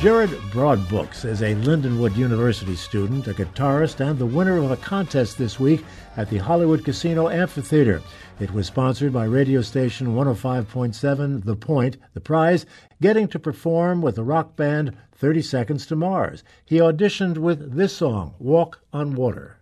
Jared Broadbooks is a Lindenwood University student, a guitarist, and the winner of a contest this week at the Hollywood Casino Amphitheater. It was sponsored by radio station 105.7 The Point. The prize, getting to perform with the rock band 30 Seconds to Mars. He auditioned with this song, Walk on Water.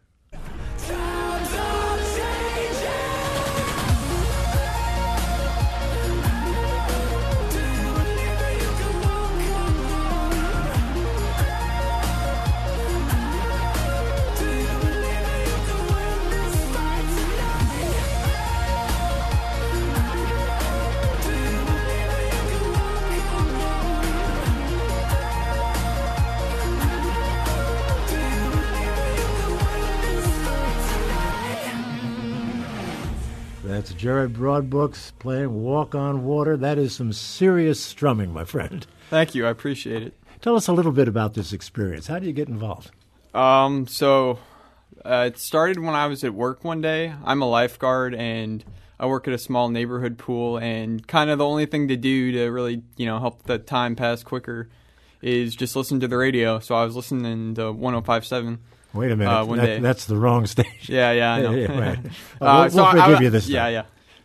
Jared Broadbooks playing Walk on Water. That is some serious strumming, my friend. Thank you. I appreciate it. Tell us a little bit about this experience. How do you get involved? Um, so uh, it started when I was at work one day. I'm a lifeguard and I work at a small neighborhood pool and kind of the only thing to do to really, you know, help the time pass quicker is just listen to the radio. So I was listening to 1057 Wait a minute. Uh, one That- day. That's the wrong station. Yeah, yeah, I know. Yeah, right. Uh, Well, we'll, so we'll I- forgive I- you this Yeah, time. yeah.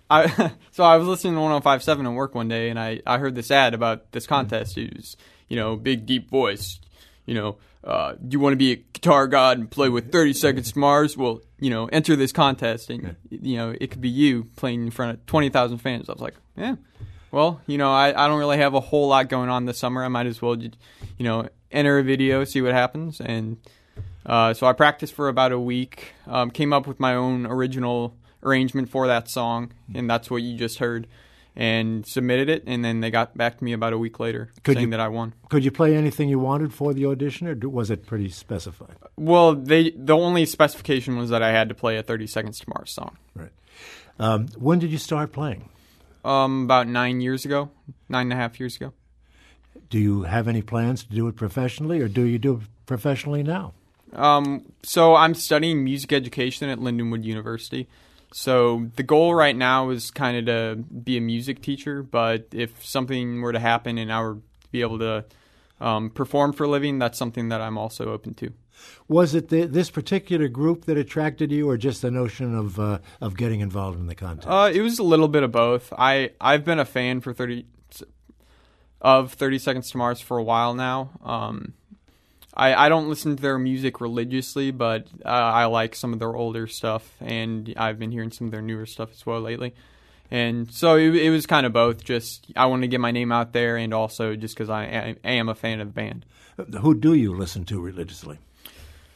I so I was listening to 105.7 at work one day, and I I heard this ad about this contest. It was you know big deep voice. You know, uh, do you want to be a guitar god and play with 30 Seconds to Mars? Well, you know, enter this contest, and you know it could be you playing in front of 20,000 fans. I was like, yeah. Well, you know, I, I don't really have a whole lot going on this summer. I might as well, you know, enter a video, see what happens, and uh, so I practiced for about a week. Um, came up with my own original arrangement for that song, and that's what you just heard. And submitted it, and then they got back to me about a week later Could saying you- that I won. Could you play anything you wanted for the audition, or was it pretty specified? Well, they the only specification was that I had to play a 30 Seconds to Mars song. Right. Um, when did you start playing? Um, about nine years ago, nine and a half years ago. Do you have any plans to do it professionally, or do you do it professionally now? Um, so I'm studying music education at Lindenwood University. So the goal right now is kind of to be a music teacher, but if something were to happen and I were to be able to um, perform for a living, that's something that I'm also open to. Was it the, this particular group that attracted you, or just the notion of uh, of getting involved in the contest? Uh, it was a little bit of both. I I've been a fan for thirty of Thirty Seconds to Mars for a while now. Um, I I don't listen to their music religiously, but uh, I like some of their older stuff, and I've been hearing some of their newer stuff as well lately. And so it, it was kind of both. Just I wanted to get my name out there, and also just because I, I am a fan of the band. Who do you listen to religiously?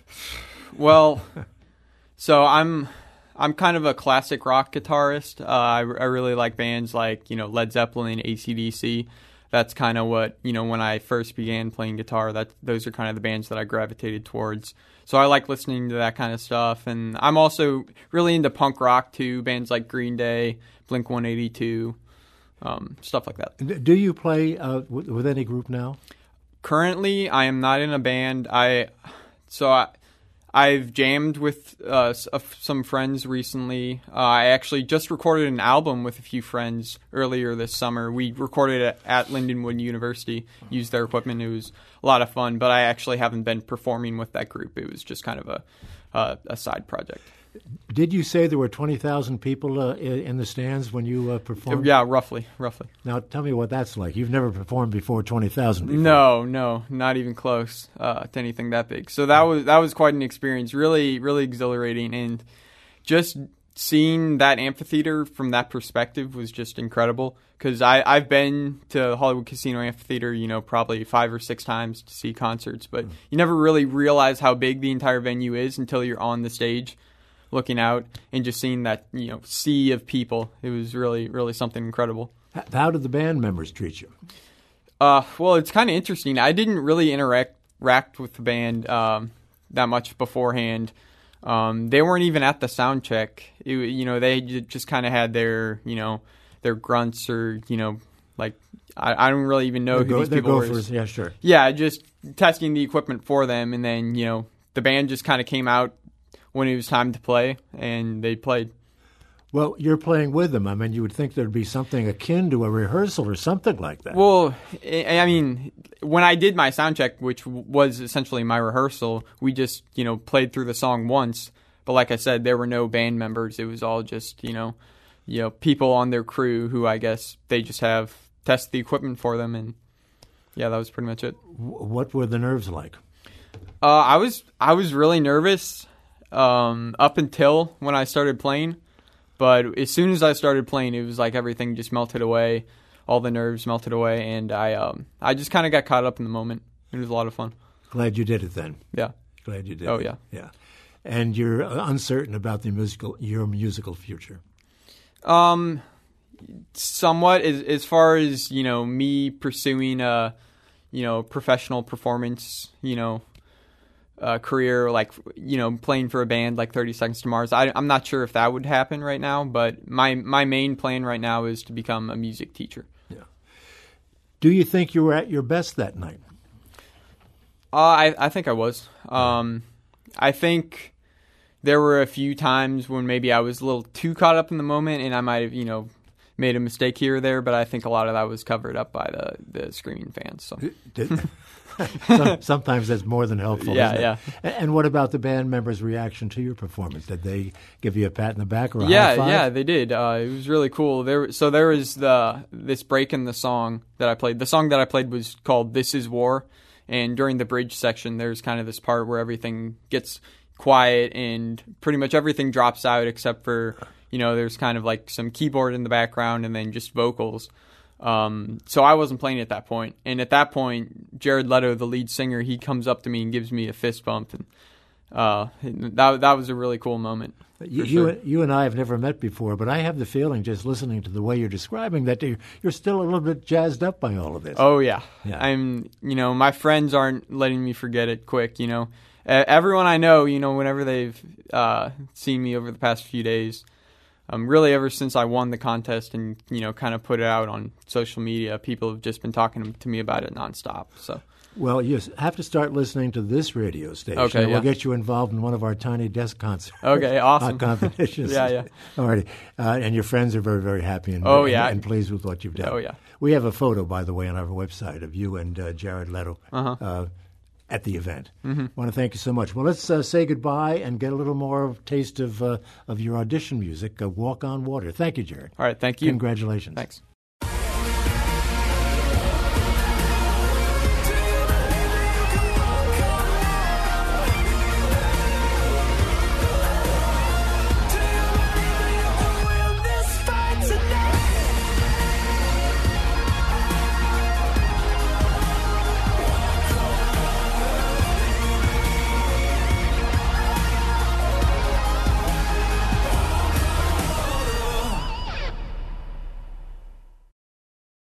Well, so I'm I'm kind of a classic rock guitarist. Uh, I, I really like bands like you know Led Zeppelin, ACDC. That's kind of what you know when I first began playing guitar. That those are kind of the bands that I gravitated towards. So I like listening to that kind of stuff, and I'm also really into punk rock too. Bands like Green Day, Blink 182, um, stuff like that. Do you play uh, with, with any group now? currently i am not in a band i so i i've jammed with uh, uh, some friends recently. Uh, i actually just recorded an album with a few friends earlier this summer. We recorded it at lindenwood university used their equipment. It was a lot of fun but i actually haven't been performing with that group. It was just kind of a uh, a side project Did you say there were twenty thousand people uh, in the stands when you uh, performed? yeah roughly roughly Now tell me what that's like. You've never performed before twenty thousand. No, no, not even close uh, to anything that big. So that was that was quite an experience. Really, really exhilarating, and just seeing that amphitheater from that perspective was just incredible. Because I I've been to Hollywood Casino Amphitheater, you know, probably five or six times to see concerts, but you never really realize how big the entire venue is until you're on the stage looking out and just seeing that you know sea of people it was really really something incredible How did the band members treat you? Uh, well, it's kind of interesting. I didn't really interact interact with the band um, that much beforehand. Um, they weren't even at the sound check. It, you know, they just kind of had their, you know, their grunts or you know, like I, I don't really even know They're who go- these people were. Yeah, sure. Yeah, just testing the equipment for them, and then you know the band just kind of came out when it was time to play, and they played. Well, you're playing with them. I mean, you would think there'd be something akin to a rehearsal or something like that. Well, I mean, when I did my sound check, which was essentially my rehearsal, we just you know played through the song once. But like I said, there were no band members. It was all just you know, you know, people on their crew who I guess they just have test the equipment for them, and yeah, that was pretty much it. What were the nerves like? Uh, I was I was really nervous um, up until when I started playing, but as soon as I started playing, it was like everything just melted away, all the nerves melted away, and I um, I just kind of got caught up in the moment. It was a lot of fun. Glad you did it then. Yeah. Glad you did. Oh, it. yeah. yeah. And you're uh, uncertain about the musical your musical future. Um, somewhat as as far as you know, me pursuing a you know professional performance, you know, uh, career like you know playing for a band like Thirty Seconds to Mars. I, I'm not sure if that would happen right now, but my my main plan right now is to become a music teacher. Yeah. Do you think you were at your best that night? Uh, I I think I was. Um, I think there were a few times when maybe I was a little too caught up in the moment, and I might have you know made a mistake here or there. But I think a lot of that was covered up by the the screaming fans. So sometimes that's more than helpful. Yeah, yeah. And what about the band members' reaction to your performance? Did they give you a pat in the back or a high yeah, five? yeah, they did. Uh, it was really cool. There, so there was the this break in the song that I played. The song that I played was called "This Is War," and during the bridge section, there's kind of this part where everything gets quiet and pretty much everything drops out except for you know there's kind of like some keyboard in the background and then just vocals. Um, so I wasn't playing at that point. and at that point, Jared Leto, the lead singer, he comes up to me and gives me a fist bump, and uh, that that was a really cool moment. You, for you, you and I have never met before, but I have the feeling, just listening to the way you're describing, that you're, still a little bit jazzed up by all of this. Oh yeah. Yeah. I'm. You know, my friends aren't letting me forget it quick. You know, everyone I know, you know, whenever they've uh, seen me over the past few days, um, really ever since I won the contest and you know, kind of put it out on social media, people have just been talking to me about it nonstop. So Well, you have to start listening to this radio station. Okay, and We'll get you involved in one of our tiny desk concerts. Okay, awesome. Competitions. Yeah, yeah. All righty. Uh, and your friends are very, very happy and, Oh, yeah. and pleased with what you've done. Oh, yeah. We have a photo, by the way, on our website of you and uh, Jared Leto uh at the event. Mm-hmm. want to thank you so much. Well, let's uh, say goodbye and get a little more taste of uh, of your audition music, uh, "Walk on Water." Thank you, Jared. all right, thank you. Congratulations. Thanks.